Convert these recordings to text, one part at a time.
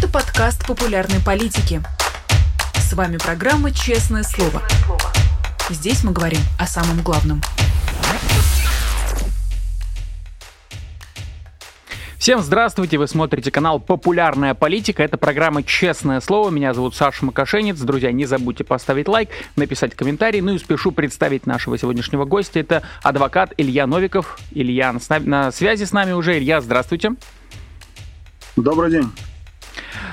Это подкаст популярной политики. С вами программа «Честное слово». Здесь мы говорим о самом главном – Всем здравствуйте, вы смотрите канал «Популярная политика». Это программа «Честное слово». Меня зовут Саша Макашенец. Друзья, не забудьте поставить лайк, написать комментарий. Ну и спешу представить нашего сегодняшнего гостя. Это адвокат Илья Новиков. Илья на связи с нами уже. Илья, здравствуйте. Добрый день.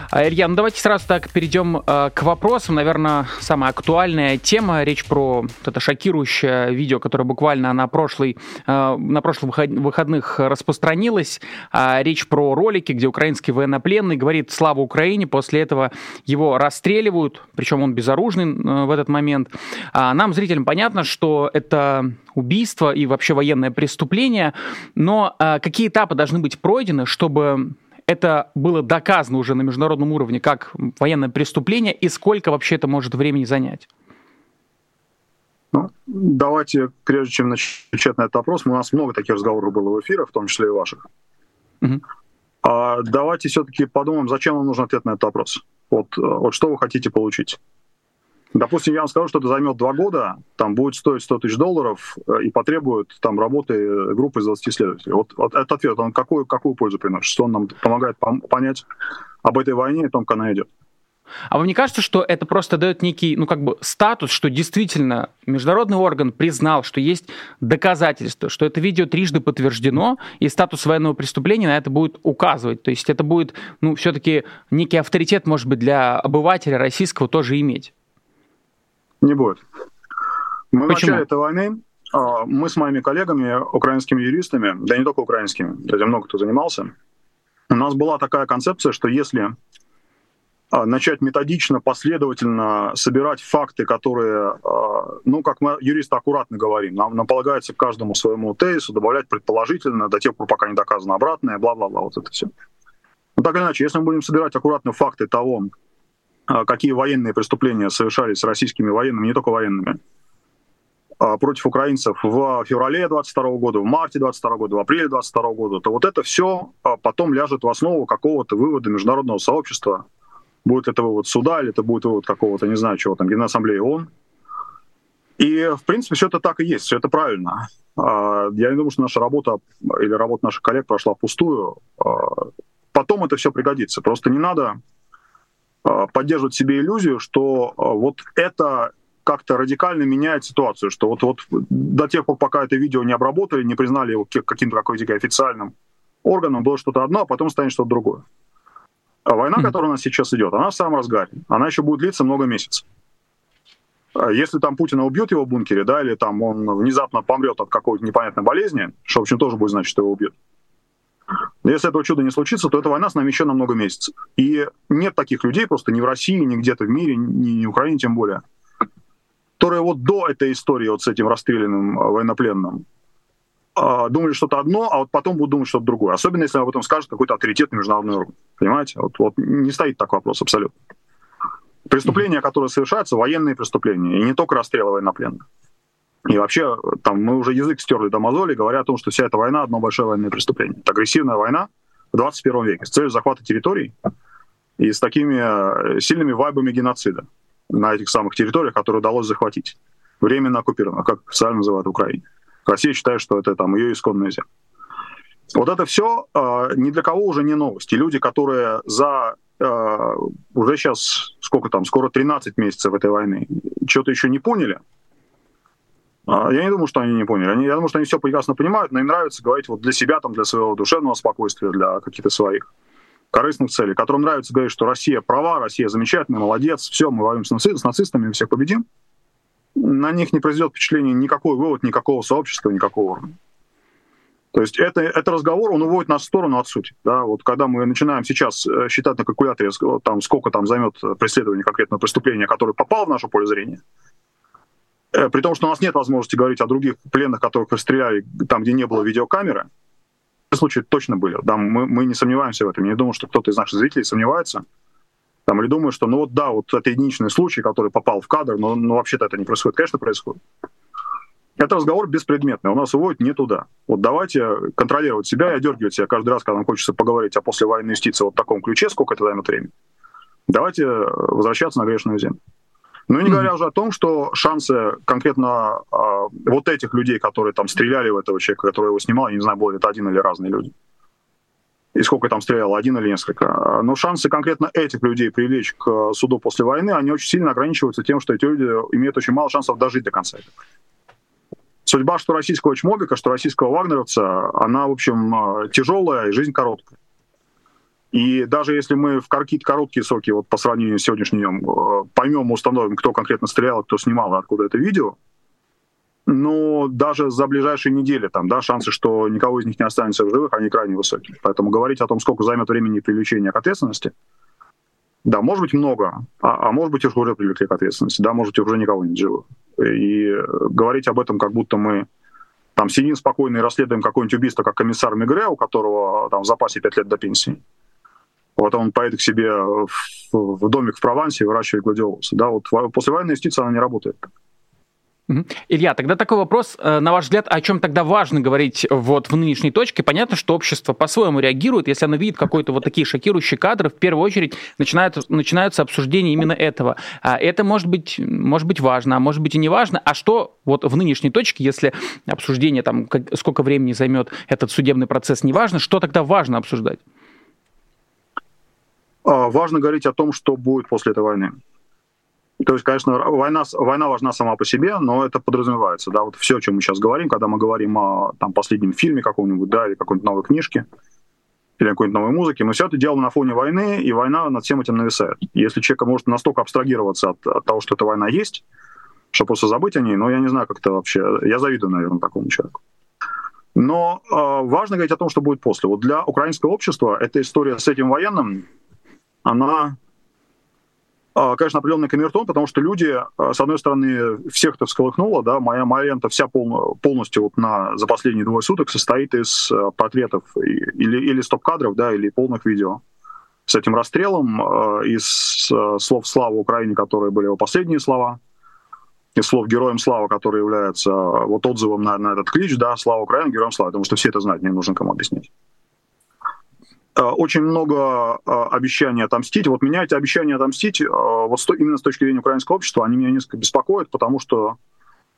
А, Илья, ну давайте сразу так перейдем э, к вопросам. Наверное, самая актуальная тема. Речь про вот это шокирующее видео, которое буквально на, прошлый, э, на прошлых выходных распространилось. Э, речь про ролики, где украинский военнопленный говорит «Слава Украине!». После этого его расстреливают, причем он безоружный в этот момент. А нам, зрителям, понятно, что это убийство и вообще военное преступление, но какие этапы должны быть пройдены, чтобы это было доказано уже на международном уровне как военное преступление, и сколько вообще это может времени занять? Ну, давайте, прежде чем начать на этот вопрос, у нас много таких разговоров было в эфирах, в том числе и ваших. Угу. А давайте все-таки подумаем, зачем вам нужен ответ на этот вопрос. Вот, вот что вы хотите получить. Допустим, я вам скажу, что это займет два года, там будет стоить 100 тысяч долларов э, и потребует там работы группы из 20 исследователей. Вот, вот этот ответ, он какую, какую пользу приносит? Что он нам помогает понять об этой войне и о том, как она идет? А вам не кажется, что это просто дает некий, ну, как бы статус, что действительно международный орган признал, что есть доказательства, что это видео трижды подтверждено, и статус военного преступления на это будет указывать. То есть это будет, ну, все-таки некий авторитет, может быть, для обывателя российского тоже иметь. Не будет. Мы Почему? в начале этой войны, а, мы с моими коллегами, украинскими юристами, да не только украинскими, этим много кто занимался, у нас была такая концепция, что если а, начать методично, последовательно собирать факты, которые, а, ну, как мы юристы аккуратно говорим, нам, нам полагается к каждому своему тезису добавлять предположительно до тех пор, пока не доказано обратное, бла-бла-бла, вот это все. Но так или иначе, если мы будем собирать аккуратно факты того, какие военные преступления совершались российскими военными, не только военными, а, против украинцев в феврале 22 года, в марте 22 года, в апреле 22 года, то вот это все а, потом ляжет в основу какого-то вывода международного сообщества. Будет это вывод суда, или это будет вывод какого-то, не знаю чего, там, Генассамблеи ООН. И, в принципе, все это так и есть, все это правильно. Я не думаю, что наша работа или работа наших коллег прошла впустую. Потом это все пригодится. Просто не надо а, поддерживать себе иллюзию, что а, вот это как-то радикально меняет ситуацию, что вот, вот до тех пор, пока это видео не обработали, не признали его каким-то какой-то официальным органом, было что-то одно, а потом станет что-то другое. А война, которая у нас сейчас идет, она в самом разгаре. Она еще будет длиться много месяцев. Если там Путина убьют его в бункере, да, или там он внезапно помрет от какой-то непонятной болезни, что, в общем, тоже будет значить, что его убьют, если этого чуда не случится, то эта война с нами еще на много месяцев. И нет таких людей просто ни в России, ни где-то в мире, ни в Украине тем более, которые вот до этой истории вот с этим расстрелянным э, военнопленным а, думали что-то одно, а вот потом будут думать что-то другое. Особенно, если об этом скажет какой-то авторитетный международный орган. Понимаете? Вот, вот не стоит так вопрос абсолютно. Преступления, которые совершаются, военные преступления, и не только расстрелы военнопленных. И вообще, там, мы уже язык стерли до мозоли, говоря о том, что вся эта война — одно большое военное преступление. Это агрессивная война в 21 веке с целью захвата территорий и с такими э, сильными вайбами геноцида на этих самых территориях, которые удалось захватить. Временно оккупировано, как официально называют Украину. Россия считает, что это там ее исконная земля. Вот это все э, ни для кого уже не новость. И люди, которые за э, уже сейчас, сколько там, скоро 13 месяцев этой войны, что-то еще не поняли, я не думаю, что они не поняли. Они, я думаю, что они все прекрасно понимают, но им нравится говорить вот для себя, там, для своего душевного спокойствия, для каких-то своих корыстных целей, которым нравится говорить, что Россия права, Россия замечательная, молодец, все, мы воюем с, наци- с нацистами, мы всех победим. На них не произойдет впечатление никакой вывод, никакого сообщества, никакого уровня. То есть это, это разговор, он уводит нас в сторону от сути. Да? Вот когда мы начинаем сейчас э, считать на калькуляторе, там, сколько там займет преследование конкретного преступления, которое попало в наше поле зрения, Э, при том, что у нас нет возможности говорить о других пленных, которых расстреляли там, где не было видеокамеры, случаи точно были. Да, мы, мы не сомневаемся в этом. Я не думаю, что кто-то из наших зрителей сомневается. Там, или думаю, что ну вот да, вот это единичный случай, который попал в кадр, но, но вообще-то это не происходит. Конечно, происходит. это разговор беспредметный, у нас уводит не туда. Вот давайте контролировать себя и одергивать себя каждый раз, когда нам хочется поговорить о послевоенной юстиции вот в таком ключе, сколько это займет времени. Давайте возвращаться на грешную землю. Ну и не говоря уже о том, что шансы конкретно э, вот этих людей, которые там стреляли в этого человека, который его снимал, я не знаю, было это один или разные люди, и сколько там стрелял, один или несколько. Но шансы конкретно этих людей привлечь к суду после войны, они очень сильно ограничиваются тем, что эти люди имеют очень мало шансов дожить до конца Судьба что российского чмобика, что российского вагнеровца, она, в общем, тяжелая и жизнь короткая. И даже если мы в какие-то короткие сроки, вот по сравнению с сегодняшним днем, э, поймем, установим, кто конкретно стрелял, кто снимал, откуда это видео, но даже за ближайшие недели там, да, шансы, что никого из них не останется в живых, они крайне высокие. Поэтому говорить о том, сколько займет времени привлечения к ответственности, да, может быть много, а, а может быть уже привлекли к ответственности, да, может быть уже никого нет живых. И говорить об этом, как будто мы там сидим спокойно и расследуем какое-нибудь убийство, как комиссар Мигре, у которого там в запасе 5 лет до пенсии, вот он поедет к себе в, в домик в Провансе и выращивает гладиолусы. Да, вот послевоенная юстиция, она не работает. Илья, тогда такой вопрос, э, на ваш взгляд, о чем тогда важно говорить вот в нынешней точке? Понятно, что общество по-своему реагирует, если оно видит какой-то вот такие шокирующие кадры, в первую очередь начинают, начинаются обсуждения именно этого. А это может быть, может быть важно, а может быть и не важно. А что вот в нынешней точке, если обсуждение, там, сколько времени займет этот судебный процесс, не важно, что тогда важно обсуждать? А, важно говорить о том, что будет после этой войны. То есть, конечно, война, война важна сама по себе, но это подразумевается. Да, вот все, о чем мы сейчас говорим, когда мы говорим о там, последнем фильме каком-нибудь, да, или какой-нибудь новой книжке, или какой-нибудь новой музыке, мы все это делаем на фоне войны, и война над всем этим нависает. Если человек может настолько абстрагироваться от, от того, что эта война есть, что просто забыть о ней, ну, я не знаю, как это вообще... Я завидую, наверное, такому человеку. Но э, важно говорить о том, что будет после. Вот для украинского общества эта история с этим военным, она, а, конечно, определенный камертон, потому что люди, а, с одной стороны, всех это всколыхнуло, да, моя, моя лента вся пол, полностью вот на, за последние двое суток состоит из а, портретов или, или стоп-кадров, да, или полных видео с этим расстрелом, из слов «Слава Украине», которые были его последние слова, из слов «Героям слава», которые являются вот отзывом на, на этот клич, да, «Слава Украине», «Героям слава», потому что все это знают, не нужно кому объяснить. Э, очень много э, обещаний отомстить. Вот меня эти обещания отомстить, э, вот именно с точки зрения украинского общества, они меня несколько беспокоят, потому что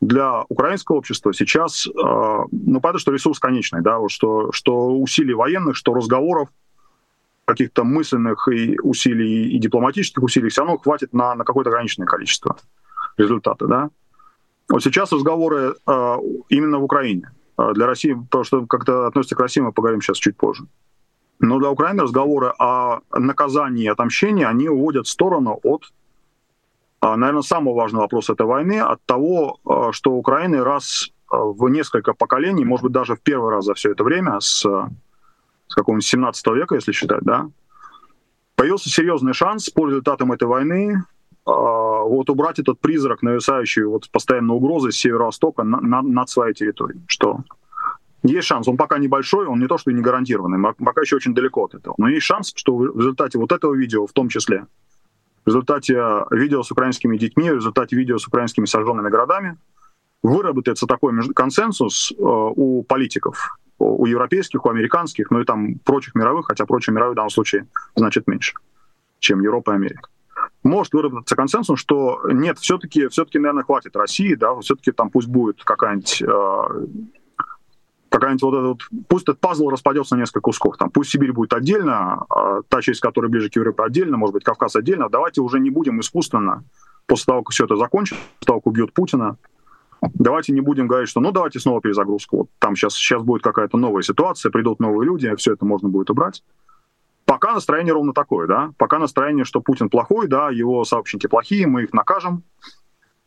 для украинского общества сейчас, ну, понятно, что ресурс конечный, да, что, что усилий военных, что разговоров, каких-то мысленных и усилий и дипломатических усилий все равно хватит на, на какое-то ограниченное количество результата, да. Вот сейчас разговоры именно в Украине. Для России, потому что как-то относится к России, мы поговорим сейчас чуть позже. Но для Украины разговоры о наказании и отомщении, они уводят в сторону от, а, наверное, самого важного вопроса этой войны, от того, а, что Украина раз а, в несколько поколений, может быть, даже в первый раз за все это время, с, с какого-нибудь 17 века, если считать, да, появился серьезный шанс по результатам этой войны вот убрать этот призрак, нависающий вот постоянно угрозой с северо-востока на, на, над своей территорией, что есть шанс, он пока небольшой, он не то, что не гарантированный, пока еще очень далеко от этого. Но есть шанс, что в результате вот этого видео в том числе, в результате э, видео с украинскими детьми, в результате видео с украинскими сожженными городами, выработается такой консенсус э, у политиков, у европейских, у американских, ну и там прочих мировых, хотя прочие мировые в данном случае значит меньше, чем Европа и Америка. Может выработаться консенсус, что нет, все-таки, все-таки, наверное, хватит России, да, все-таки там пусть будет какая-нибудь э, какая-нибудь вот этот, пусть этот пазл распадется на несколько кусков. Там, пусть Сибирь будет отдельно, а та часть, которая ближе к Европе отдельно, может быть, Кавказ отдельно. Давайте уже не будем искусственно, после того, как все это закончится, после того, как убьют Путина, давайте не будем говорить, что ну давайте снова перезагрузку. Вот там сейчас, сейчас будет какая-то новая ситуация, придут новые люди, все это можно будет убрать. Пока настроение ровно такое, да. Пока настроение, что Путин плохой, да, его сообщники плохие, мы их накажем,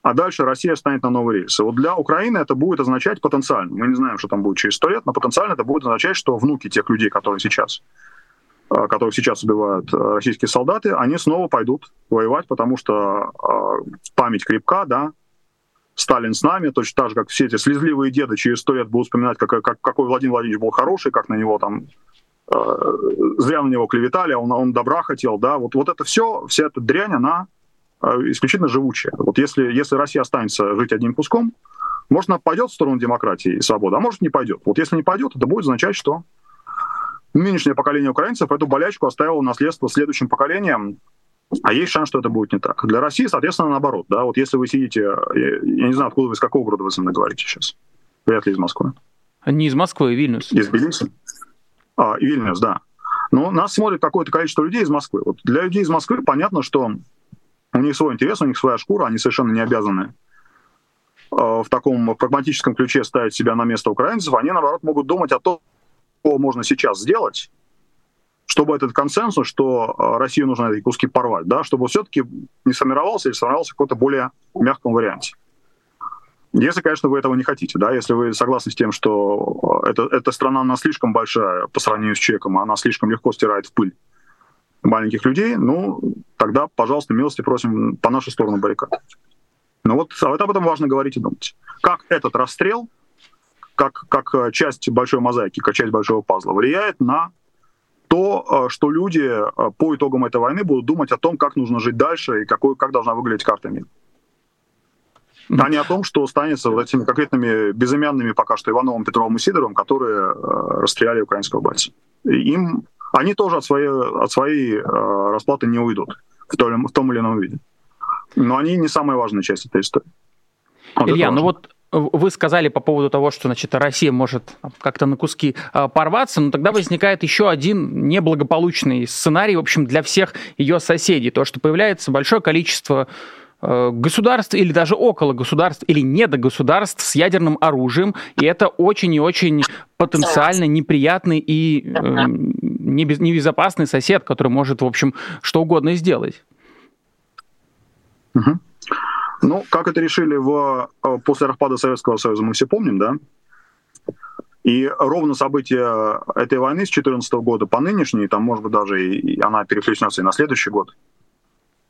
а дальше Россия станет на новый рейс. И вот для Украины это будет означать потенциально, мы не знаем, что там будет через сто лет, но потенциально это будет означать, что внуки тех людей, которые сейчас э, которых сейчас убивают э, российские солдаты, они снова пойдут воевать, потому что э, память крепка, да, Сталин с нами, точно так же, как все эти слезливые деды через сто лет будут вспоминать, как, как, какой Владимир Владимирович был хороший, как на него там э, зря на него клеветали, а он, он добра хотел, да, вот, вот это все, вся эта дрянь, она исключительно живучая. Вот если, если Россия останется жить одним куском, Может, она пойдет в сторону демократии и свободы, а может, не пойдет. Вот если не пойдет, это будет означать, что нынешнее поколение украинцев эту болячку оставило наследство следующим поколениям, а есть шанс, что это будет не так. Для России, соответственно, наоборот. Да? Вот если вы сидите, я, не знаю, откуда вы, из какого города вы со мной говорите сейчас. Вряд ли из Москвы. Не из Москвы, Вильнюс. Из Тбилиси? А, Вильнюс, да. Но нас смотрит какое-то количество людей из Москвы. Вот для людей из Москвы понятно, что них свой интерес, у них своя шкура, они совершенно не обязаны а, в таком прагматическом ключе ставить себя на место украинцев, они, наоборот, могут думать о том, что можно сейчас сделать, чтобы этот консенсус, что а, России нужно эти куски порвать, да, чтобы все-таки не сформировался или сформировался в каком-то более мягком варианте. Если, конечно, вы этого не хотите, да, если вы согласны с тем, что а, это, эта страна, она слишком большая по сравнению с Чеком, она слишком легко стирает в пыль маленьких людей, ну, тогда, пожалуйста, милости просим по нашу сторону баррикад. Ну вот об этом важно говорить и думать. Как этот расстрел, как, как э, часть большой мозаики, как часть большого пазла, влияет на то, э, что люди э, по итогам этой войны будут думать о том, как нужно жить дальше и какой, как должна выглядеть карта мира. А не о том, что останется вот этими конкретными безымянными пока что Ивановым, Петровым и Сидоровым, которые расстреляли украинского бойца. Им, они тоже от своей, от своей расплаты не уйдут в том, в том или ином виде. Но они не самая важная часть этой истории. Вот Илья, ну вот вы сказали по поводу того, что значит, Россия может как-то на куски э, порваться, но тогда возникает еще один неблагополучный сценарий, в общем, для всех ее соседей. То, что появляется большое количество э, государств или даже около государств или не до государств с ядерным оружием, и это очень и очень потенциально неприятный и э, небезопасный сосед, который может, в общем, что угодно сделать. Угу. Ну, как это решили в, э, после распада Советского Союза, мы все помним, да? И ровно события этой войны с 2014 года по нынешней, там, может быть, даже и, она переключится и на следующий год,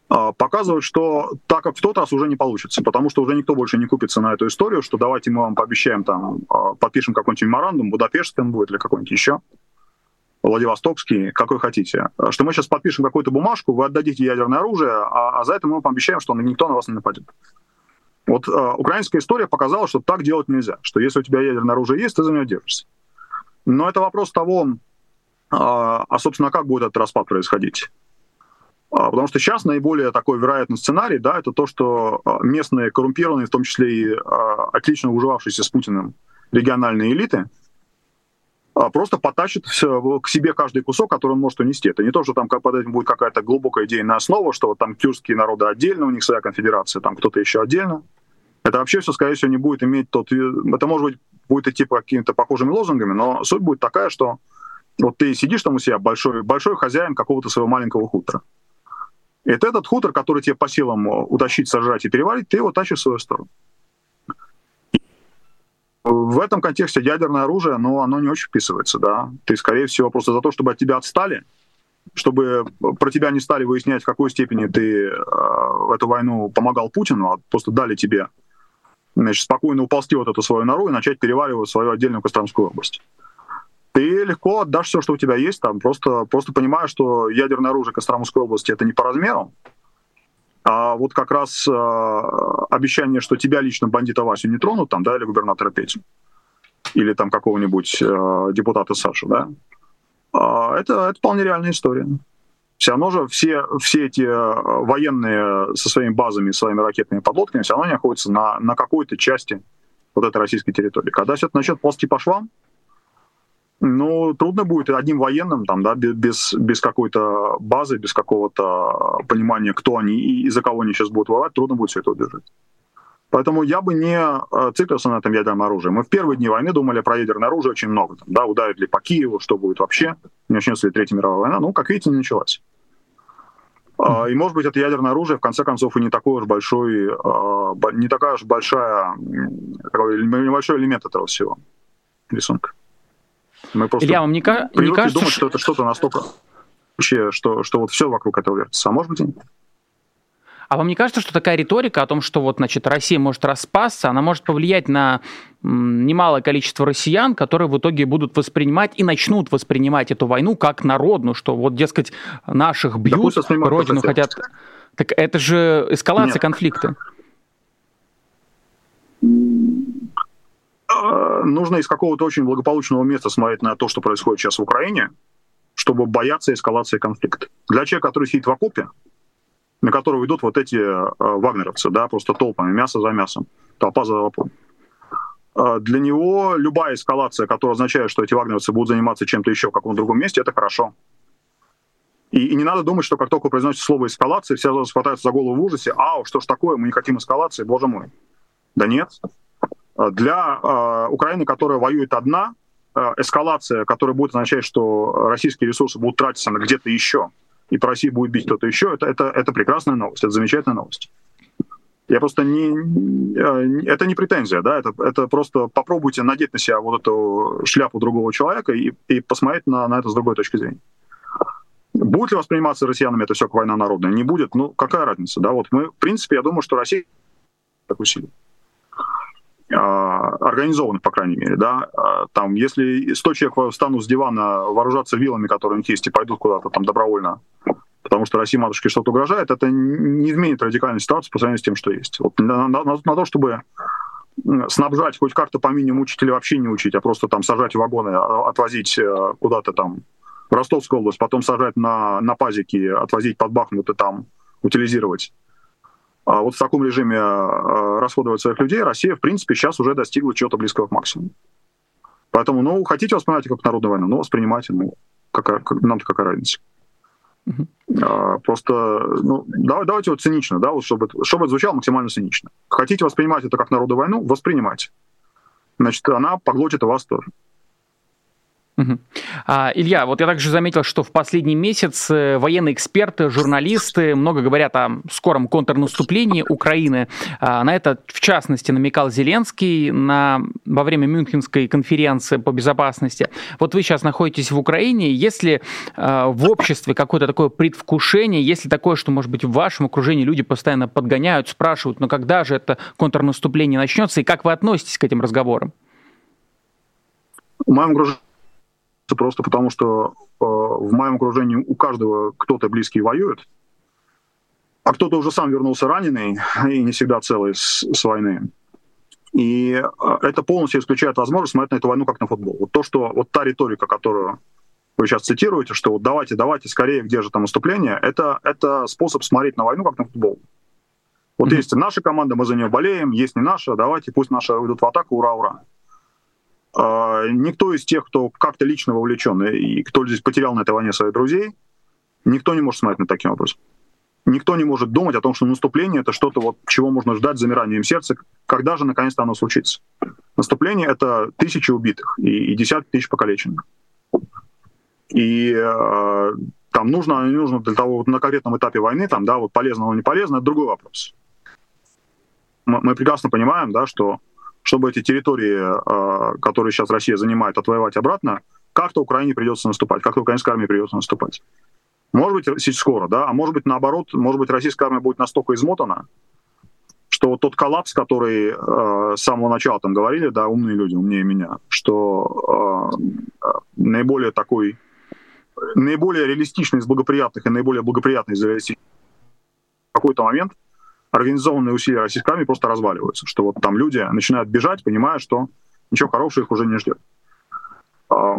э, показывают, что так как в тот раз уже не получится, потому что уже никто больше не купится на эту историю, что давайте мы вам пообещаем, там, э, подпишем какой-нибудь меморандум, Будапештский он будет или какой-нибудь еще, Владивостокский, какой хотите, что мы сейчас подпишем какую-то бумажку, вы отдадите ядерное оружие, а, а за это мы вам обещаем, что никто на вас не нападет. Вот э, украинская история показала, что так делать нельзя, что если у тебя ядерное оружие есть, ты за него держишься. Но это вопрос того, э, а, собственно, как будет этот распад происходить. А, потому что сейчас наиболее такой вероятный сценарий, да, это то, что местные коррумпированные, в том числе и отлично уживавшиеся с Путиным региональные элиты – а, просто потащит к себе каждый кусок, который он может унести. Это не то, что там под этим будет какая-то глубокая идейная основа, что вот там тюркские народы отдельно, у них своя конфедерация, там кто-то еще отдельно. Это вообще все, скорее всего, не будет иметь тот... Это, может быть, будет идти по какими-то похожими лозунгами, но суть будет такая, что вот ты сидишь там у себя, большой, большой хозяин какого-то своего маленького хутора. И это этот хутор, который тебе по силам утащить, сожрать и переварить, ты его тащишь в свою сторону. В этом контексте ядерное оружие, но оно не очень вписывается, да. Ты, скорее всего, просто за то, чтобы от тебя отстали, чтобы про тебя не стали выяснять, в какой степени ты э, в эту войну помогал Путину, а просто дали тебе значит, спокойно уползти вот эту свою нору и начать переваривать свою отдельную Костромскую область. Ты легко отдашь все, что у тебя есть, там, просто, просто понимая, что ядерное оружие Костромской области это не по размеру, а вот как раз э, обещание, что тебя лично бандита Васю не тронут, там, да, или губернатора Петю, или там какого-нибудь э, депутата Сашу, да, э, это, это вполне реальная история. Все равно же все, все эти военные со своими базами, своими ракетными подлодками, все равно они находятся на, на какой-то части вот этой российской территории. Когда все это начнет ползти по швам, ну, трудно будет одним военным, там, да, без, без какой-то базы, без какого-то понимания, кто они и из-за кого они сейчас будут воевать, трудно будет все это удержать. Поэтому я бы не э, циклился на этом ядерном оружии. Мы в первые дни войны думали про ядерное оружие очень много. Там, да, ударят ли по Киеву, что будет вообще, начнется ли Третья мировая война. Ну, как видите, не началась. А, и, может быть, это ядерное оружие, в конце концов, и не такой уж большой, а, не такая уж большая, небольшой элемент этого всего рисунка. Мы просто Илья, вам не, не кажется, думать, что это что-то настолько что, что вот все вокруг этого вертится. А может быть и нет. А вам не кажется, что такая риторика о том, что вот, значит, Россия может распасться, она может повлиять на немалое количество россиян, которые в итоге будут воспринимать и начнут воспринимать эту войну как народную, что вот, дескать, наших бьют, да родину хотят... Так это же эскалация Нет. конфликта. Нужно из какого-то очень благополучного места смотреть на то, что происходит сейчас в Украине, чтобы бояться эскалации конфликта. Для человека, который сидит в окопе, на которого идут вот эти э, вагнеровцы, да, просто толпами, мясо за мясом, толпа за толпой. Э, для него любая эскалация, которая означает, что эти вагнеровцы будут заниматься чем-то еще в каком-то другом месте, это хорошо. И, и не надо думать, что как только произносится слово эскалация, все хватаются за голову в ужасе. Ау, что ж такое, мы не хотим эскалации, боже мой. Да нет. Э, для э, Украины, которая воюет одна, э, эскалация, которая будет означать, что российские ресурсы будут тратиться на где-то еще, и по России будет бить кто-то еще, это, это, это прекрасная новость, это замечательная новость. Я просто не... Это не претензия, да, это, это просто попробуйте надеть на себя вот эту шляпу другого человека и, и посмотреть на, на это с другой точки зрения. Будет ли восприниматься россиянами это все как война народная? Не будет. Ну, какая разница, да? Вот мы, в принципе, я думаю, что Россия так усилит организованных, по крайней мере, да, а, там, если 100 человек встанут с дивана вооружаться вилами, которые у них есть, и пойдут куда-то там добровольно, потому что России матушке что-то угрожает, это не изменит радикальную ситуацию по сравнению с тем, что есть. Вот на, на, на то, чтобы снабжать хоть как-то по минимуму учителя вообще не учить, а просто там сажать в вагоны, а, отвозить э, куда-то там в Ростовскую область, потом сажать на, на пазики, отвозить под Бахмут и там утилизировать. А вот в таком режиме э, расходовать своих людей Россия, в принципе, сейчас уже достигла чего-то близкого к максимуму. Поэтому, ну, хотите воспринимать как народную войну, ну, воспринимайте, ну, какая, как, нам-то какая разница. Uh-huh. А, просто, ну, давай, давайте вот цинично, да, вот чтобы, чтобы это звучало максимально цинично. Хотите воспринимать это как народную войну, воспринимайте. Значит, она поглотит и вас тоже. А, Илья, вот я также заметил, что в последний месяц э, военные эксперты, журналисты много говорят о скором контрнаступлении Украины. А, на это, в частности, намекал Зеленский на, во время Мюнхенской конференции по безопасности. Вот вы сейчас находитесь в Украине. Есть ли а, в обществе какое-то такое предвкушение? Есть ли такое, что, может быть, в вашем окружении люди постоянно подгоняют, спрашивают, но когда же это контрнаступление начнется? И как вы относитесь к этим разговорам? В моем окружении просто потому, что э, в моем окружении у каждого кто-то близкий воюет, а кто-то уже сам вернулся раненый и не всегда целый с, с войны. И э, это полностью исключает возможность смотреть на эту войну как на футбол. Вот то, что вот та риторика, которую вы сейчас цитируете, что вот давайте, давайте скорее, где же там наступление, это, это способ смотреть на войну как на футбол. Вот mm-hmm. есть наша команда, мы за нее болеем, есть не наша, давайте, пусть наша идут в атаку, ура, ура. А, никто из тех, кто как-то лично вовлечен и кто здесь потерял на этой войне своих друзей, никто не может смотреть на таким образом. Никто не может думать о том, что наступление это что-то, вот, чего можно ждать замиранием сердца, когда же наконец-то оно случится. Наступление это тысячи убитых и, и десятки тысяч покалеченных. И э, там нужно, не нужно для того, вот на конкретном этапе войны, там, да, вот полезно, но не полезно, это другой вопрос. Мы, мы прекрасно понимаем, да, что чтобы эти территории, а, которые сейчас Россия занимает, отвоевать обратно, как-то Украине придется наступать, как-то украинской армии придется наступать. Может быть, скоро, да, а может быть, наоборот, может быть, российская армия будет настолько измотана, что вот тот коллапс, который э, с самого начала там говорили, да, умные люди, умнее меня, что э, наиболее такой, наиболее реалистичный из благоприятных и наиболее благоприятный из реалистичных в какой-то момент организованные усилия российской армии просто разваливаются, что вот там люди начинают бежать, понимая, что ничего хорошего их уже не ждет. А,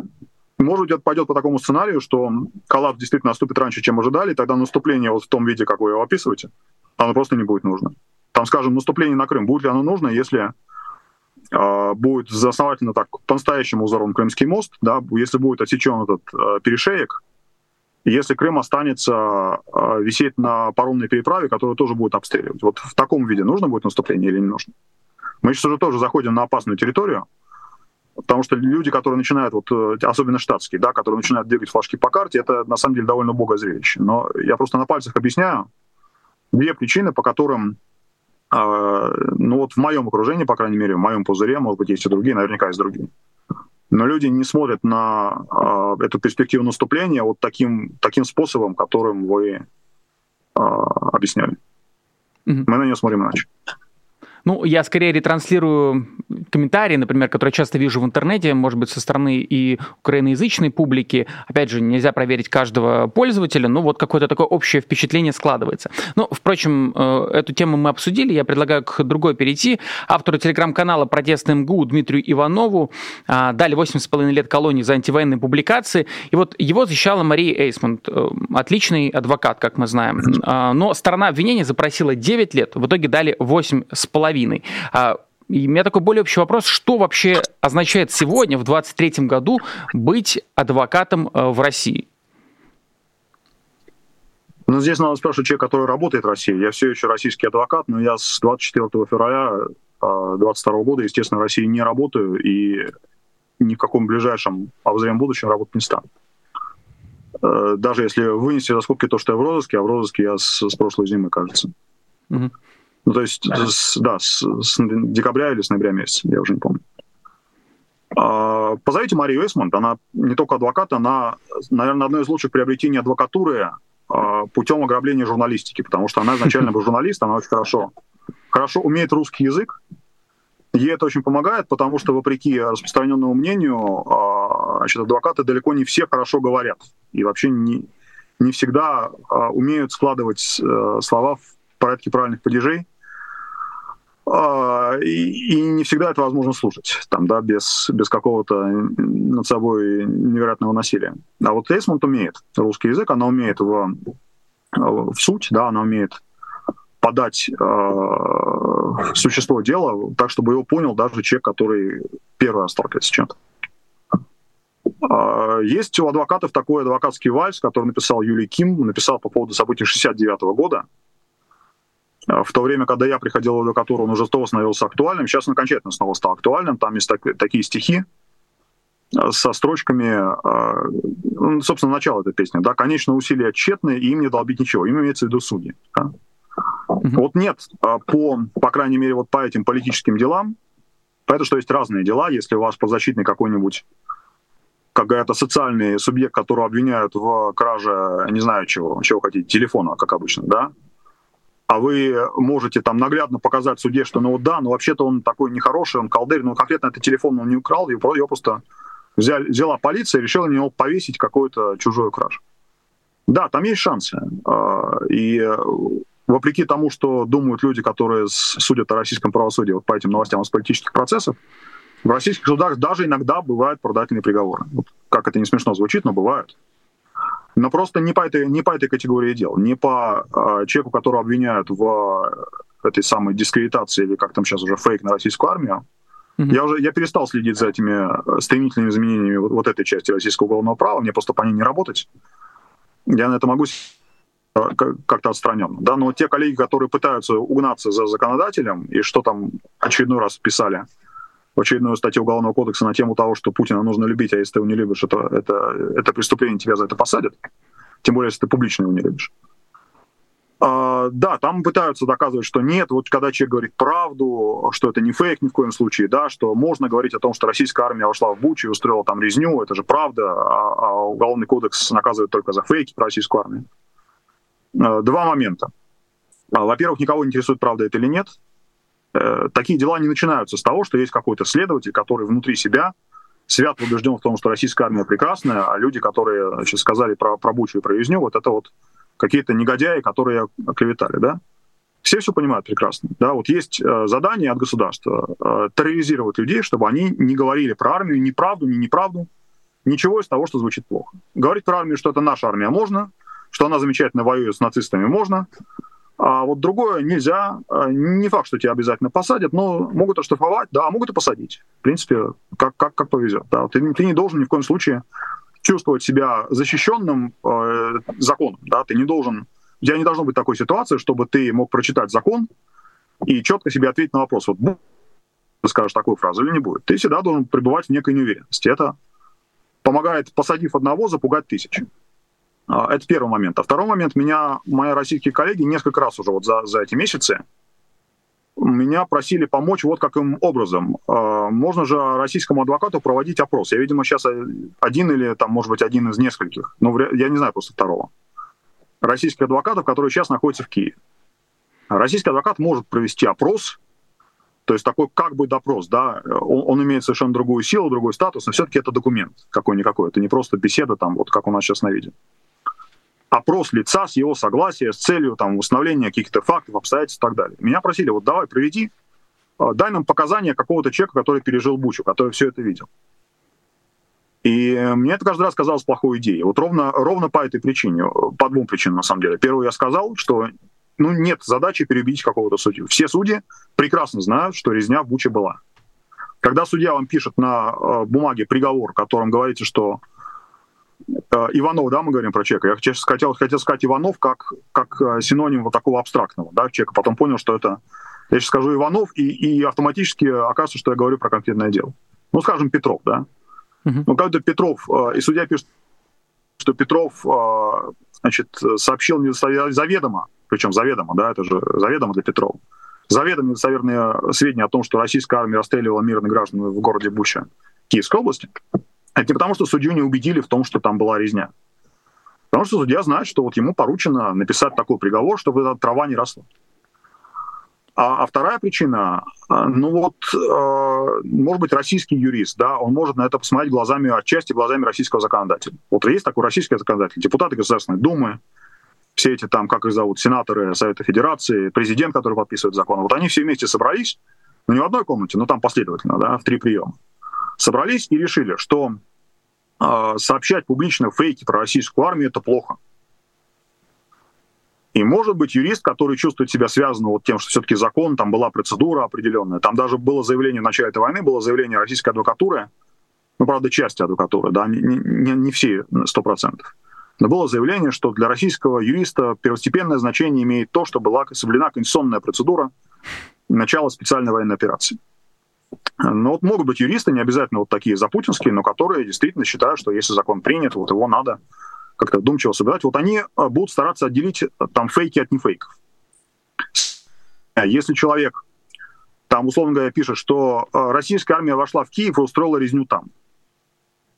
может быть, это пойдет по такому сценарию, что коллапс действительно наступит раньше, чем ожидали, и тогда наступление вот в том виде, как вы его описываете, оно просто не будет нужно. Там, скажем, наступление на Крым, будет ли оно нужно, если э, будет основательно так по-настоящему взорван Крымский мост, да, если будет отсечен этот э, перешеек, если Крым останется а, висеть на паромной переправе, которую тоже будут обстреливать. Вот в таком виде нужно будет наступление или не нужно? Мы сейчас уже тоже заходим на опасную территорию, потому что люди, которые начинают, вот, э, особенно штатские, да, которые начинают двигать флажки по карте, это на самом деле довольно убогое зрелище. Но я просто на пальцах объясняю две причины, по которым э, ну вот в моем окружении, по крайней мере, в моем пузыре, может быть, есть и другие, наверняка есть другие но люди не смотрят на э, эту перспективу наступления вот таким, таким способом, которым вы э, объясняли. Mm-hmm. Мы на нее смотрим иначе. Ну, я скорее ретранслирую комментарии, например, которые часто вижу в интернете, может быть, со стороны и украиноязычной публики. Опять же, нельзя проверить каждого пользователя, но вот какое-то такое общее впечатление складывается. Ну, впрочем, э, эту тему мы обсудили, я предлагаю к другой перейти. Автору телеграм-канала «Протестный МГУ» Дмитрию Иванову а, дали 8,5 лет колонии за антивоенные публикации, и вот его защищала Мария Эйсмонт, э, отличный адвокат, как мы знаем. А, но сторона обвинения запросила 9 лет, в итоге дали 8,5. И у меня такой более общий вопрос, что вообще означает сегодня, в 2023 году, быть адвокатом э, в России? Ну, здесь надо спрашивать человека, который работает в России. Я все еще российский адвокат, но я с 24 февраля 2022 э, года, естественно, в России не работаю и ни в каком ближайшем обозримом будущем работать не стану. Э, даже если вынести за скобки то, что я в розыске, а в розыске я с, с прошлой зимы, кажется. Угу. Ну, то есть, да, с, да, с, с декабря или с ноября месяца, я уже не помню. А, позовите Марию Эсмонд, она не только адвокат, она, наверное, одно из лучших приобретений адвокатуры а, путем ограбления журналистики, потому что она изначально был журналист, она очень хорошо, хорошо умеет русский язык, Ей это очень помогает, потому что, вопреки распространенному мнению, а, значит, адвокаты далеко не все хорошо говорят. И вообще не, не всегда умеют складывать э, слова в порядке правильных падежей. А, и, и не всегда это возможно слушать, там, да, без, без какого-то над собой невероятного насилия. А вот Эйсмонт умеет русский язык, она умеет в, в суть, да, она умеет подать э, существо дела так, чтобы его понял даже человек, который первый сталкивается с чем-то. Есть у адвокатов такой адвокатский вальс, который написал Юлий Ким, написал по поводу событий 69 года. В то время, когда я приходил в адвокатуру, он уже снова становился актуальным. Сейчас он окончательно снова стал актуальным. Там есть так, такие стихи э, со строчками, э, ну, собственно, начало этой песни. Да, конечно, усилия тщетные, и им не долбить ничего. Им имеется в виду судьи. Да? Угу. Вот нет, а по, по крайней мере, вот по этим политическим делам, понятно, что есть разные дела. Если у вас подзащитный какой-нибудь какая-то социальный субъект, которого обвиняют в краже, не знаю чего, чего хотите, телефона, как обычно, да, а вы можете там наглядно показать суде, что ну вот да, но вообще-то он такой нехороший, он колдырь, но конкретно этот телефон он не украл, его просто взяли, взяла полиция и решила на него повесить какой-то чужой краж. Да, там есть шансы. А, и вопреки тому, что думают люди, которые судят о российском правосудии вот по этим новостям из политических процессов, в российских судах даже иногда бывают продательные приговоры. Вот, как это не смешно звучит, но бывают. Но просто не по этой, не по этой категории дел, не по э, человеку, которого обвиняют в э, этой самой дискредитации или как там сейчас уже фейк на российскую армию. Mm-hmm. Я уже я перестал следить за этими стремительными изменениями вот, вот этой части российского уголовного права, мне просто по ней не работать. Я на это могу как-то отстраненно. Да? Но те коллеги, которые пытаются угнаться за законодателем и что там очередной раз писали, очередную статью Уголовного кодекса на тему того, что Путина нужно любить, а если ты его не любишь, это, это, это преступление, тебя за это посадят. Тем более, если ты публично его не любишь. А, да, там пытаются доказывать, что нет. Вот когда человек говорит правду, что это не фейк ни в коем случае, да, что можно говорить о том, что российская армия вошла в Бучу и устроила там резню, это же правда, а, а Уголовный кодекс наказывает только за фейки про российскую армию. А, два момента. А, во-первых, никого не интересует, правда это или нет. Э, такие дела не начинаются с того, что есть какой-то следователь, который внутри себя свято убежден в том, что российская армия прекрасная, а люди, которые значит, сказали про, про Бучу и про Юзню, вот это вот какие-то негодяи, которые оклеветали, да? Все все понимают прекрасно. Да, вот есть э, задание от государства э, терроризировать людей, чтобы они не говорили про армию ни правду, ни неправду, ничего из того, что звучит плохо. Говорить про армию, что это наша армия, можно, что она замечательно воюет с нацистами, можно, а вот другое нельзя. А, не факт, что тебя обязательно посадят, но могут оштрафовать, да, могут и посадить. В принципе, как, как, как повезет. Да. Ты, ты не должен ни в коем случае чувствовать себя защищенным э, законом. Да. Ты не должен, у тебя не должно быть такой ситуации, чтобы ты мог прочитать закон и четко себе ответить на вопрос, вот ты скажешь такую фразу или не будет. Ты всегда должен пребывать в некой неуверенности. Это помогает, посадив одного, запугать тысячи. А, это первый момент. А второй момент, меня мои российские коллеги несколько раз уже вот за, за эти месяцы меня просили помочь вот каким образом. А, можно же российскому адвокату проводить опрос. Я, видимо, сейчас один или, там, может быть, один из нескольких. Но я не знаю просто второго. Российских адвокатов, которые сейчас находятся в Киеве. Российский адвокат может провести опрос То есть такой как бы допрос, да, он, он имеет совершенно другую силу, другой статус, но все-таки это документ какой-никакой. Это не просто беседа там, вот как у нас сейчас на видео. Опрос лица с его согласия, с целью там восстановления каких-то фактов, обстоятельств и так далее. Меня просили, вот давай проведи, а, дай нам показания какого-то человека, который пережил Бучу, который все это видел. И мне это каждый раз казалось плохой идеей. Вот ровно, ровно по этой причине, по двум причинам на самом деле. Первую я сказал, что ну, нет задачи перебить какого-то судью. Все судьи прекрасно знают, что резня в Буче была. Когда судья вам пишет на э, бумаге приговор, в котором говорите, что э, Иванов, да, мы говорим про человека, я хотел, хотел сказать Иванов как, как э, синоним вот такого абстрактного да, человека, потом понял, что это, я сейчас скажу Иванов, и, и автоматически окажется, что я говорю про конкретное дело. Ну, скажем, Петров, да. Uh-huh. Ну, когда Петров, э, и судья пишет, что Петров э, значит, сообщил заведомо, причем заведомо, да, это же заведомо для Петрова, заведомо недостоверные сведения о том, что российская армия расстреливала мирных граждан в городе Буча Киевской области, это не потому, что судью не убедили в том, что там была резня. Потому что судья знает, что вот ему поручено написать такой приговор, чтобы эта трава не росла. А, а вторая причина, а, ну вот, э, может быть, российский юрист, да, он может на это посмотреть глазами, отчасти глазами российского законодателя. Вот есть такой российский законодатель, депутаты Государственной Думы, все эти там, как их зовут, сенаторы Совета Федерации, президент, который подписывает закон, вот они все вместе собрались, ну не в одной комнате, но там последовательно, да, в три приема, собрались и решили, что э, сообщать публично фейки про российскую армию это плохо. И может быть юрист, который чувствует себя связанным вот тем, что все-таки закон, там была процедура определенная. Там даже было заявление в начале этой войны, было заявление российской адвокатуры, ну, правда, части адвокатуры, да, не, не, не все сто процентов. Но было заявление, что для российского юриста первостепенное значение имеет то, что была соблюдена конституционная процедура начала специальной военной операции. Но вот могут быть юристы, не обязательно вот такие запутинские, но которые действительно считают, что если закон принят, вот его надо как-то вдумчиво соблюдать, вот они а, будут стараться отделить а, там фейки от нефейков. Если человек там, условно говоря, пишет, что а, российская армия вошла в Киев и устроила резню там,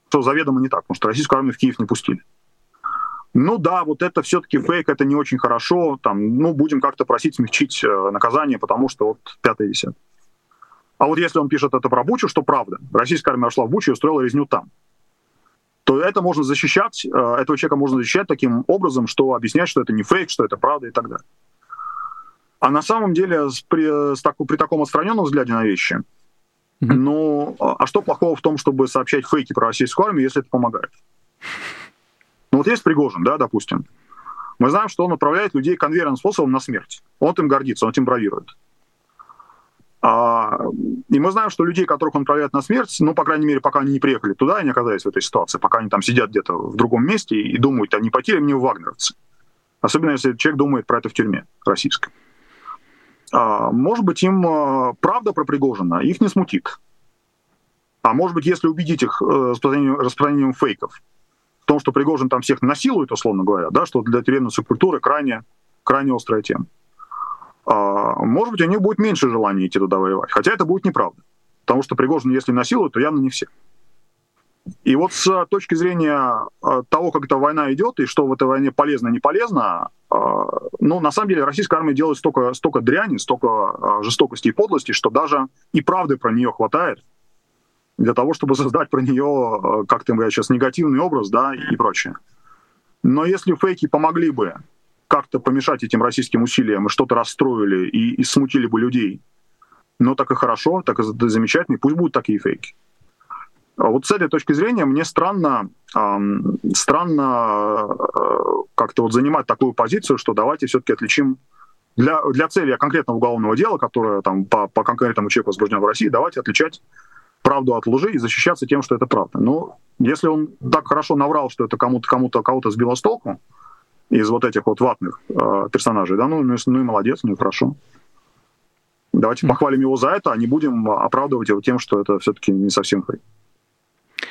что заведомо не так, потому что российскую армию в Киев не пустили. Ну да, вот это все-таки фейк, это не очень хорошо, там, ну будем как-то просить смягчить э, наказание, потому что вот пятое десятое. А вот если он пишет это про Бучу, что правда, российская армия вошла в Бучу и устроила резню там, то это можно защищать, э, этого человека можно защищать таким образом, что объяснять, что это не фейк, что это правда и так далее. А на самом деле при, с так, при таком отстраненном взгляде на вещи, mm-hmm. ну, а, а что плохого в том, чтобы сообщать фейки про российскую армию, если это помогает? Ну вот есть Пригожин, да, допустим. Мы знаем, что он отправляет людей конвейерным способом на смерть. Он этим гордится, он этим бравирует. А, и мы знаем, что людей, которых он отправляет на смерть, ну, по крайней мере, пока они не приехали туда и не оказались в этой ситуации, пока они там сидят где-то в другом месте и думают, а не потери мне вагнеровцы. Особенно если человек думает про это в тюрьме российской. А, может быть, им а, правда про Пригожина их не смутит. А может быть, если убедить их э, распространением, распространением фейков, в том, что Пригожин там всех насилует, условно говоря, да, что для тюремной субкультуры крайне, крайне острая тема. А, может быть, у них будет меньше желания идти туда воевать. Хотя это будет неправда. Потому что Пригожин, если насилуют, то явно не все. И вот с точки зрения а, того, как эта война идет, и что в этой войне полезно, не полезно, а, ну, на самом деле, российская армия делает столько, столько дряни, столько жестокости и подлости, что даже и правды про нее хватает для того, чтобы создать про нее, как там говорят сейчас, негативный образ, да, и прочее. Но если фейки помогли бы как-то помешать этим российским усилиям что-то расстроили и, и смутили бы людей, ну так и хорошо, так и замечательно, и пусть будут такие фейки. А вот с этой точки зрения мне странно, эм, странно э, как-то вот занимать такую позицию, что давайте все-таки отличим для, для цели конкретного уголовного дела, которое там по, по конкретному человеку возбуждено в России, давайте отличать правду от лжи и защищаться тем, что это правда. Но если он так хорошо наврал, что это кому-то кому-то кого-то сбило с толку, из вот этих вот ватных э, персонажей, да, ну, ну, ну и молодец, ну и хорошо. Давайте похвалим его за это, а не будем оправдывать его тем, что это все-таки не совсем фейк.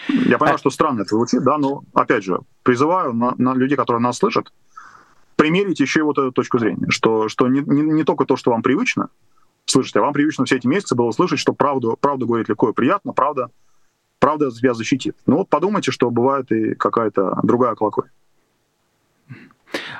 Я понимаю, что странно это звучит, да, но опять же, призываю на, на людей, которые нас слышат, примерить еще и вот эту точку зрения, что, что не, не, не только то, что вам привычно слышать, а вам привычно все эти месяцы было слышать, что правду, правду говорить легко и приятно, правда, правда тебя защитит. Ну вот подумайте, что бывает и какая-то другая колокольня.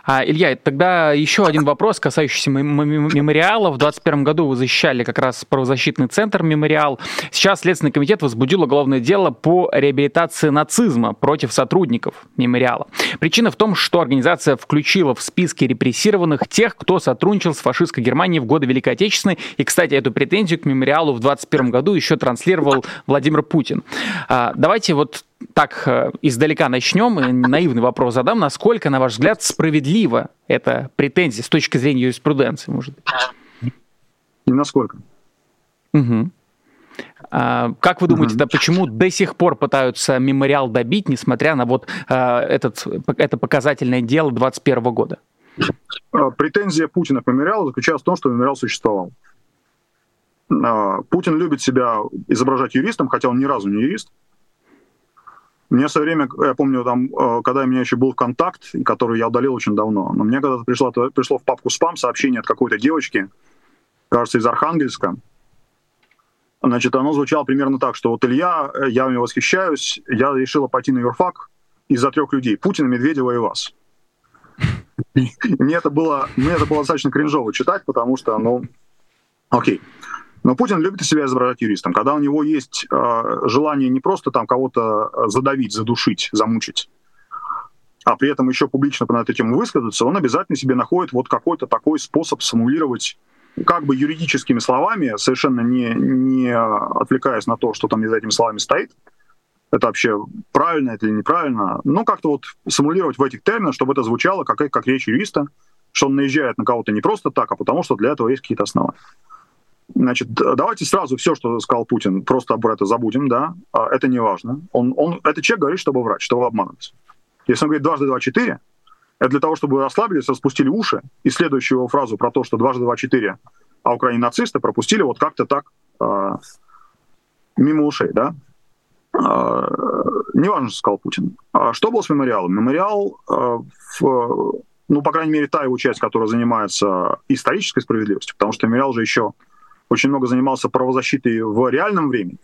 А, Илья, тогда еще один вопрос, касающийся мемориала. В 2021 году вы защищали как раз правозащитный центр «Мемориал». Сейчас Следственный комитет возбудил уголовное дело по реабилитации нацизма против сотрудников «Мемориала». Причина в том, что организация включила в списки репрессированных тех, кто сотрудничал с фашистской Германией в годы Великой Отечественной. И, кстати, эту претензию к «Мемориалу» в 2021 году еще транслировал Владимир Путин. А, давайте вот так э, издалека начнем, наивный вопрос задам. Насколько, на ваш взгляд, справедлива эта претензия с точки зрения юриспруденции, может быть? И насколько? Угу. А, как вы думаете, угу. да, почему до сих пор пытаются мемориал добить, несмотря на вот а, этот, это показательное дело 2021 года? А, претензия Путина к мемориалу заключалась в том, что мемориал существовал. А, Путин любит себя изображать юристом, хотя он ни разу не юрист. Мне свое время, я помню, там, э, когда у меня еще был контакт, который я удалил очень давно, но мне когда-то пришло, пришло в папку спам сообщение от какой-то девочки, кажется, из Архангельска. Значит, оно звучало примерно так, что вот Илья, э, я него восхищаюсь, я решила пойти на юрфак из-за трех людей, Путина, Медведева и вас. Мне это было, мне это было достаточно кринжово читать, потому что, ну, окей. Но Путин любит себя изображать юристом. Когда у него есть э, желание не просто там кого-то э, задавить, задушить, замучить, а при этом еще публично на эту тему высказаться, он обязательно себе находит вот какой-то такой способ симулировать как бы юридическими словами, совершенно не, не отвлекаясь на то, что там за этими словами стоит, это вообще правильно это или неправильно, но как-то вот симулировать в этих терминах, чтобы это звучало как, как речь юриста, что он наезжает на кого-то не просто так, а потому что для этого есть какие-то основания. Значит, давайте сразу все, что сказал Путин, просто об это забудем, да, а, это не важно. Он, он, это человек говорит, чтобы врать, чтобы обманывать. Если он говорит дважды два четыре, это для того, чтобы расслабились, распустили уши, и следующую его фразу про то, что дважды два четыре, а Украине нацисты, пропустили вот как-то так э, мимо ушей, да. Э, не важно, что сказал Путин. Что было с мемориалом? Мемориал, э, в, ну, по крайней мере, та его часть, которая занимается исторической справедливостью, потому что мемориал же еще очень много занимался правозащитой в реальном времени.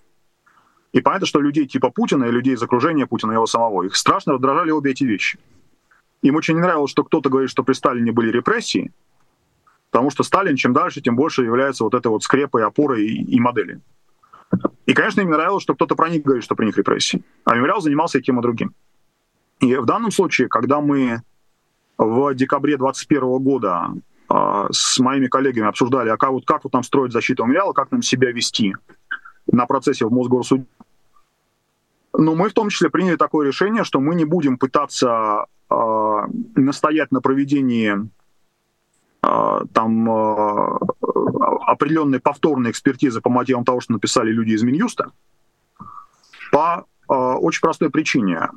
И понятно, что людей типа Путина и людей из окружения Путина его самого, их страшно раздражали обе эти вещи. Им очень не нравилось, что кто-то говорит, что при Сталине были репрессии, потому что Сталин чем дальше, тем больше является вот этой вот скрепой, опорой и, и моделью. И, конечно, им нравилось, что кто-то про них говорит, что при них репрессии. А мемориал занимался и тем, и другим. И в данном случае, когда мы в декабре 2021 года с моими коллегами обсуждали, а как вот, как вот нам строить защиту мемориала, как нам себя вести на процессе в Мосгорсуде. Но мы в том числе приняли такое решение, что мы не будем пытаться э, настоять на проведении э, там э, определенной повторной экспертизы по мотивам того, что написали люди из Минюста, по очень простой причине.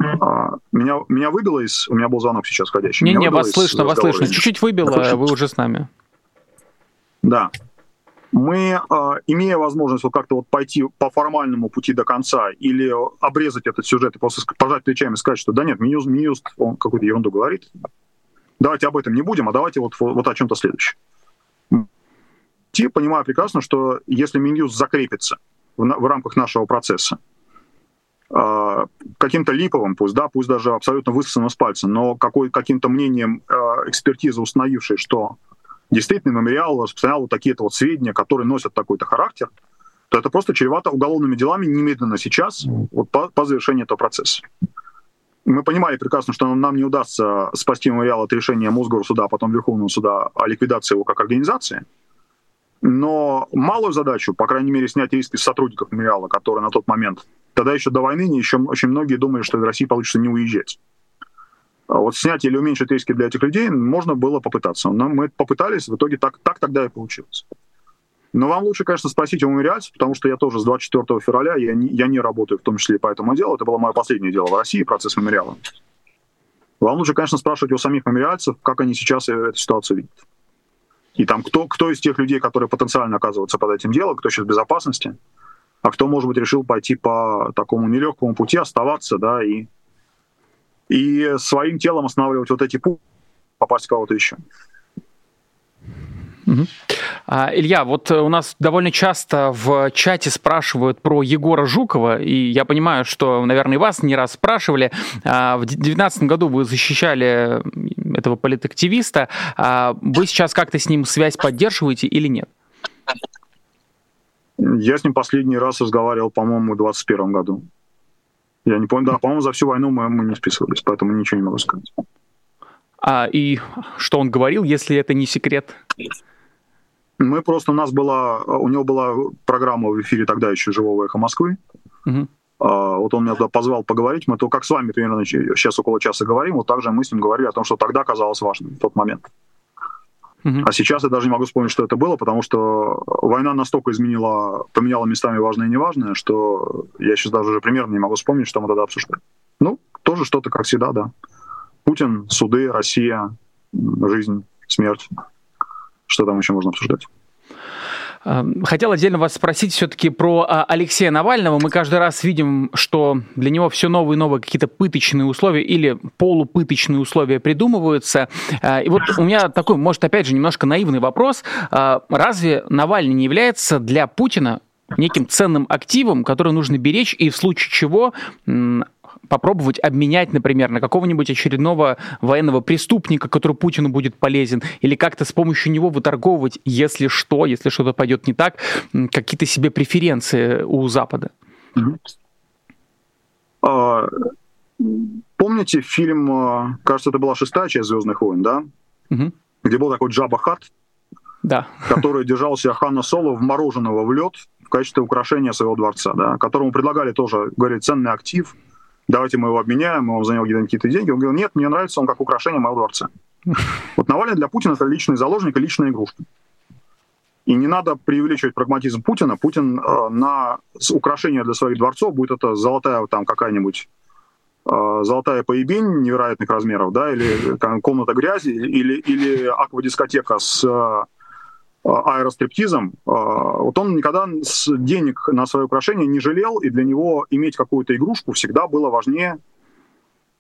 Меня, меня выбило из... У меня был звонок сейчас входящий. Не-не, вас слышно, вас слышно. Чуть-чуть выбило, вы уже с нами. Да. Мы, имея возможность вот как-то вот пойти по формальному пути до конца или обрезать этот сюжет и просто пожать плечами и сказать, что да нет, Минюст, Минюст он какую-то ерунду говорит, давайте об этом не будем, а давайте вот, вот о чем-то следующем. Понимаю прекрасно, что если Минюст закрепится в, в рамках нашего процесса, каким-то липовым, пусть, да, пусть даже абсолютно высосанным с пальца, но какой, каким-то мнением э, экспертизы, установившей, что действительно мемориал распространял вот такие-то вот сведения, которые носят такой-то характер, то это просто чревато уголовными делами немедленно сейчас, вот по, по завершении этого процесса. Мы понимали прекрасно, что нам не удастся спасти мемориал от решения Мосгорсуда, а потом Верховного суда о ликвидации его как организации. Но малую задачу, по крайней мере, снять риски с сотрудников мемориала, которые на тот момент Тогда еще до войны еще очень многие думали, что из России получится не уезжать. А вот снять или уменьшить риски для этих людей можно было попытаться. Но мы попытались, в итоге так, так тогда и получилось. Но вам лучше, конечно, спросить у мемориальцев, потому что я тоже с 24 февраля, я не, я не работаю в том числе по этому делу. Это было мое последнее дело в России, процесс мемориала. Вам лучше, конечно, спрашивать у самих мемориальцев, как они сейчас эту ситуацию видят. И там кто, кто из тех людей, которые потенциально оказываются под этим делом, кто сейчас в безопасности, а кто, может быть, решил пойти по такому нелегкому пути, оставаться, да, и, и своим телом останавливать вот эти пути, попасть кого-то еще. А, Илья, вот у нас довольно часто в чате спрашивают про Егора Жукова, и я понимаю, что, наверное, и вас не раз спрашивали. А, в 2019 году вы защищали этого политактивиста. А, вы сейчас как-то с ним связь поддерживаете или нет? Я с ним последний раз разговаривал, по-моему, в 2021 году. Я не помню, да, по-моему, за всю войну мы, мы не списывались, поэтому ничего не могу сказать. А, и что он говорил, если это не секрет? Мы просто, у нас была, у него была программа в эфире тогда еще «Живого эхо Москвы». Угу. А, вот он меня туда позвал поговорить, мы то как с вами примерно сейчас около часа говорим, вот также мы с ним говорили о том, что тогда казалось важным в тот момент. А сейчас я даже не могу вспомнить, что это было, потому что война настолько изменила, поменяла местами важное и неважное, что я сейчас даже уже примерно не могу вспомнить, что мы тогда обсуждали. Ну, тоже что-то, как всегда, да. Путин, суды, Россия, жизнь, смерть. Что там еще можно обсуждать? Эм, хотел отдельно вас спросить все-таки про а, Алексея Навального. Мы каждый раз видим, что для него все новые и новые какие-то пыточные условия или полупыточные условия придумываются. Э, и вот у меня такой, может, опять же, немножко наивный вопрос. Э, разве Навальный не является для Путина неким ценным активом, который нужно беречь и в случае чего попробовать обменять, например, на какого-нибудь очередного военного преступника, который Путину будет полезен, или как-то с помощью него выторговывать, если что, если что-то пойдет не так, какие-то себе преференции у Запада? А, помните фильм, а, кажется, это была шестая часть «Звездных войн», да? Угу. Где был такой Джаба Хат, да. который держался Хана Соло вмороженного в лед в качестве украшения своего дворца, да, которому предлагали тоже, говорит, ценный актив – давайте мы его обменяем, мы вам за него какие-то деньги. Он говорил, нет, мне нравится он как украшение моего дворца. Вот Навальный для Путина это личный заложник и личная игрушка. И не надо преувеличивать прагматизм Путина. Путин э, на украшение для своих дворцов будет это золотая там какая-нибудь э, золотая поебень невероятных размеров, да, или там, комната грязи, или, или аквадискотека с э, аэростриптизом, вот он никогда денег на свое украшение не жалел, и для него иметь какую-то игрушку всегда было важнее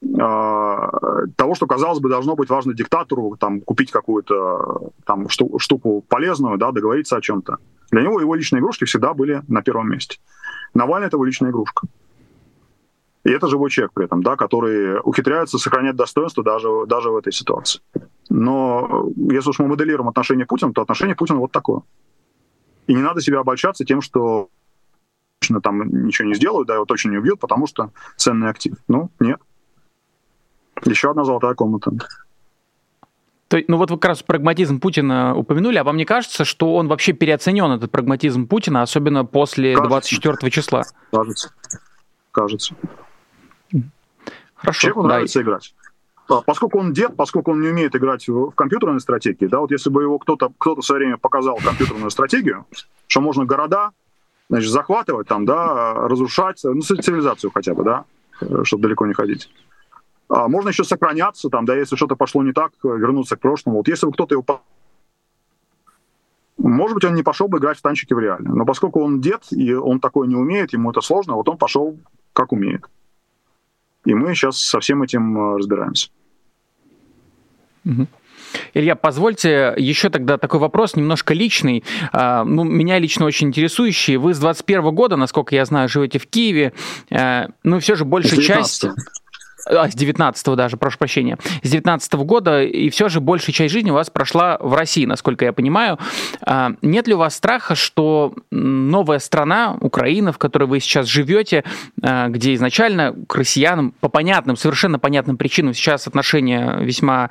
того, что, казалось бы, должно быть важно диктатору, там, купить какую-то там, штуку полезную, да, договориться о чем-то. Для него его личные игрушки всегда были на первом месте. Навальный — это его личная игрушка. И это живой человек при этом, да, который ухитряется сохранять достоинство даже, даже в этой ситуации. Но если уж мы моделируем отношение Путина, то отношение Путина вот такое. И не надо себя обольщаться тем, что там ничего не сделают, да, его точно не убьют, потому что ценный актив. Ну, нет. Еще одна золотая комната. То, ну вот вы как раз прагматизм Путина упомянули, а вам не кажется, что он вообще переоценен, этот прагматизм Путина, особенно после кажется. 24 числа? Кажется. Кажется. Хорошо. Человеку да. нравится играть. Поскольку он дед, поскольку он не умеет играть в, компьютерные стратегии, да, вот если бы его кто-то кто в свое время показал компьютерную стратегию, что можно города значит, захватывать, там, да, разрушать, ну, цивилизацию хотя бы, да, э, чтобы далеко не ходить. А можно еще сохраняться, там, да, если что-то пошло не так, вернуться к прошлому. Вот если бы кто-то его может быть, он не пошел бы играть в танчики в реале. Но поскольку он дед, и он такое не умеет, ему это сложно, вот он пошел как умеет. И мы сейчас со всем этим э, разбираемся. Илья, позвольте еще тогда такой вопрос, немножко личный, а, ну, меня лично очень интересующий. Вы с 21 года, насколько я знаю, живете в Киеве, э, ну, все же большая часть а, с 19 даже, прошу прощения, с 19 года, и все же большая часть жизни у вас прошла в России, насколько я понимаю. А, нет ли у вас страха, что новая страна, Украина, в которой вы сейчас живете, а, где изначально к россиянам по понятным, совершенно понятным причинам сейчас отношение весьма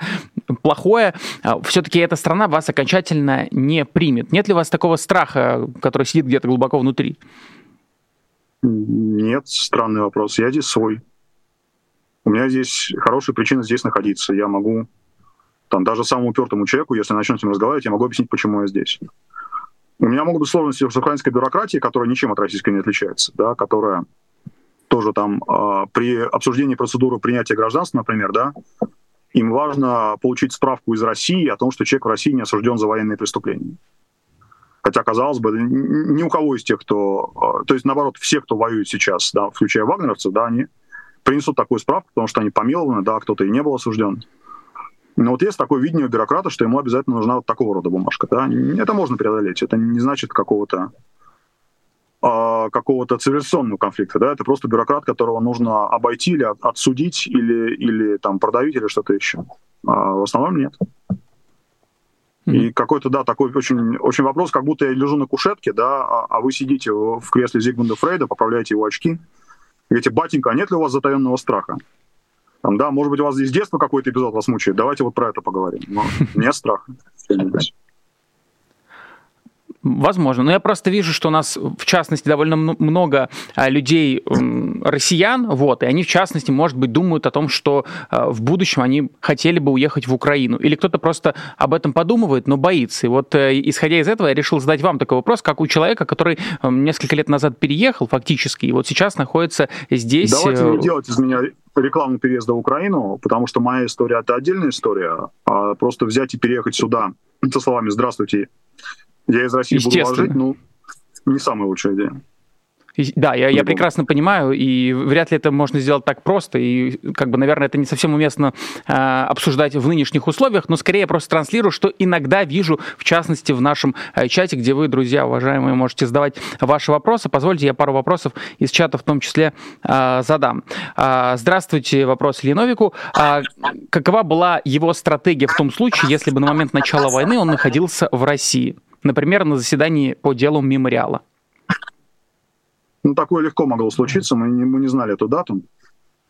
плохое, а, все-таки эта страна вас окончательно не примет? Нет ли у вас такого страха, который сидит где-то глубоко внутри? Нет, странный вопрос. Я здесь свой у меня здесь хорошая причина здесь находиться. Я могу, там, даже самому упертому человеку, если начнем с ним разговаривать, я могу объяснить, почему я здесь. У меня могут быть сложности с украинской бюрократией, которая ничем от российской не отличается, да, которая тоже там э, при обсуждении процедуры принятия гражданства, например, да, им важно получить справку из России о том, что человек в России не осужден за военные преступления. Хотя, казалось бы, ни у кого из тех, кто... Э, то есть, наоборот, все, кто воюет сейчас, да, включая вагнеровцев, да, они принесут такую справку, потому что они помилованы, да, кто-то и не был осужден. Но вот есть такое видение бюрократа, что ему обязательно нужна вот такого рода бумажка. Да? Это можно преодолеть. Это не значит какого-то а, какого-то цивилизационного конфликта, да, это просто бюрократ, которого нужно обойти или отсудить, или, или там продавить, или что-то еще. А в основном нет. И какой-то, да, такой очень, очень вопрос, как будто я лежу на кушетке, да, а, а вы сидите в кресле Зигмунда Фрейда, поправляете его очки, говорите, батенька, а нет ли у вас затаенного страха? Там, да, может быть, у вас здесь с детства какой-то эпизод вас мучает, давайте вот про это поговорим. Но нет страха. Возможно. Но я просто вижу, что у нас, в частности, довольно много а, людей, россиян, вот, и они, в частности, может быть, думают о том, что а, в будущем они хотели бы уехать в Украину. Или кто-то просто об этом подумывает, но боится. И вот, э, исходя из этого, я решил задать вам такой вопрос, как у человека, который несколько лет назад переехал фактически, и вот сейчас находится здесь... Давайте не э, делать из меня рекламу переезда в Украину, потому что моя история — это отдельная история, а просто взять и переехать сюда со словами «Здравствуйте, я из России буду вложить, ну, не самая лучшая идея. Да, я, я прекрасно понимаю, и вряд ли это можно сделать так просто, и, как бы, наверное, это не совсем уместно э, обсуждать в нынешних условиях, но скорее я просто транслирую, что иногда вижу, в частности, в нашем э, чате, где вы, друзья, уважаемые, можете задавать ваши вопросы. Позвольте, я пару вопросов из чата в том числе э, задам. Э, здравствуйте, вопрос Леновику. Э, какова была его стратегия в том случае, если бы на момент начала войны он находился в России? Например, на заседании по делу мемориала. Ну, такое легко могло случиться, мы не, мы не знали эту дату.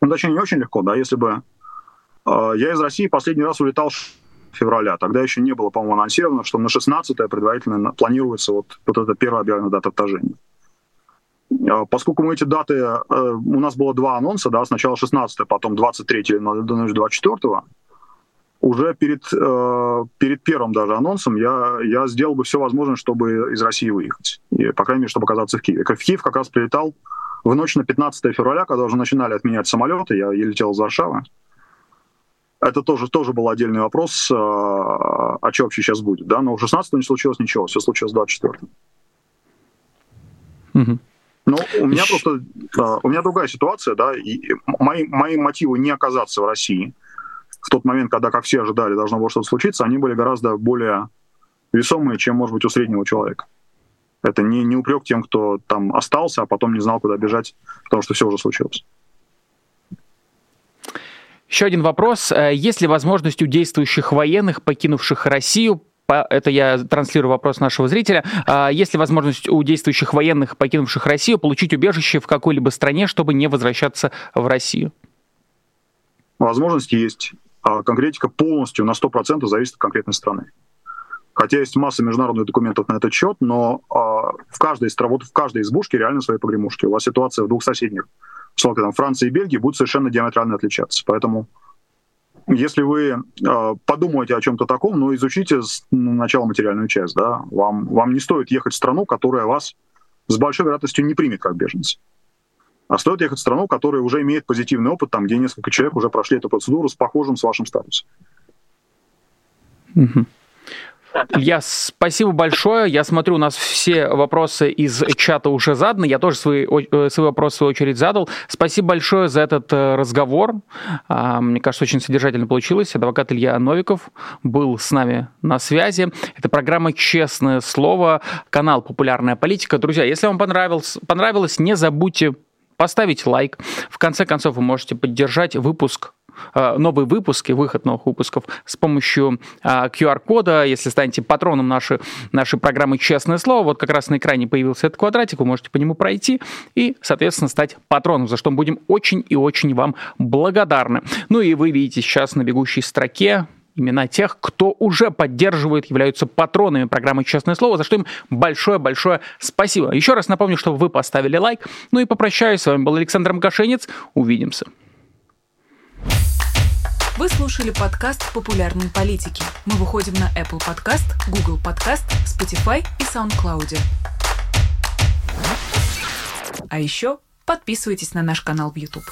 Ну, точнее, не очень легко, да, если бы... Э, я из России последний раз улетал февраля. Тогда еще не было, по-моему, анонсировано, что на 16-е предварительно планируется вот, вот эта первая объявленная дата вторжения. Э, поскольку мы эти даты... Э, у нас было два анонса, да, сначала 16 потом 23 до 24 уже перед, э, перед первым даже анонсом я, я сделал бы все возможное, чтобы из России выехать. И, по крайней мере, чтобы оказаться в Киеве. В Киев как раз прилетал в ночь на 15 февраля, когда уже начинали отменять самолеты, я, летел из Варшавы. Это тоже, тоже был отдельный вопрос, э, а что вообще сейчас будет. Да? Но в 16 не случилось ничего, все случилось в 24 угу. Ну, у меня просто, э, у меня другая ситуация, да, и мои, мои мотивы не оказаться в России – в тот момент, когда, как все ожидали, должно было что-то случиться, они были гораздо более весомые, чем, может быть, у среднего человека. Это не, не упрек тем, кто там остался, а потом не знал, куда бежать, потому что все уже случилось. Еще один вопрос. Э, есть ли возможность у действующих военных, покинувших Россию, это я транслирую вопрос нашего зрителя. А есть ли возможность у действующих военных, покинувших Россию, получить убежище в какой-либо стране, чтобы не возвращаться в Россию? Возможность есть а конкретика полностью на 100% зависит от конкретной страны. Хотя есть масса международных документов на этот счет, но а, в, каждой, вот в каждой избушке реально свои погремушки. У вас ситуация в двух соседних, условно, там, Франции и Бельгии, будет совершенно диаметрально отличаться. Поэтому если вы э, подумаете о чем-то таком, ну, изучите с начала материальную часть. Да? Вам, вам не стоит ехать в страну, которая вас с большой вероятностью не примет как беженца. А стоит ехать в страну, которая уже имеет позитивный опыт, там, где несколько человек уже прошли эту процедуру с похожим с вашим статусом. Угу. Илья, спасибо большое. Я смотрю, у нас все вопросы из чата уже заданы. Я тоже свои, э, свои вопросы в свою очередь задал. Спасибо большое за этот э, разговор. А, мне кажется, очень содержательно получилось. Адвокат Илья Новиков был с нами на связи. Это программа «Честное слово», канал «Популярная политика». Друзья, если вам понравилось, понравилось не забудьте поставить лайк. В конце концов, вы можете поддержать выпуск э, новые выпуски, выход новых выпусков с помощью QR-кода. Э, Если станете патроном нашей, нашей программы «Честное слово», вот как раз на экране появился этот квадратик, вы можете по нему пройти и, соответственно, стать патроном, за что мы будем очень и очень вам благодарны. Ну и вы видите сейчас на бегущей строке имена тех, кто уже поддерживает, являются патронами программы «Честное слово», за что им большое-большое спасибо. Еще раз напомню, чтобы вы поставили лайк. Ну и попрощаюсь. С вами был Александр Макашенец. Увидимся. Вы слушали подкаст «Популярные политики». Мы выходим на Apple Podcast, Google Podcast, Spotify и SoundCloud. А еще подписывайтесь на наш канал в YouTube.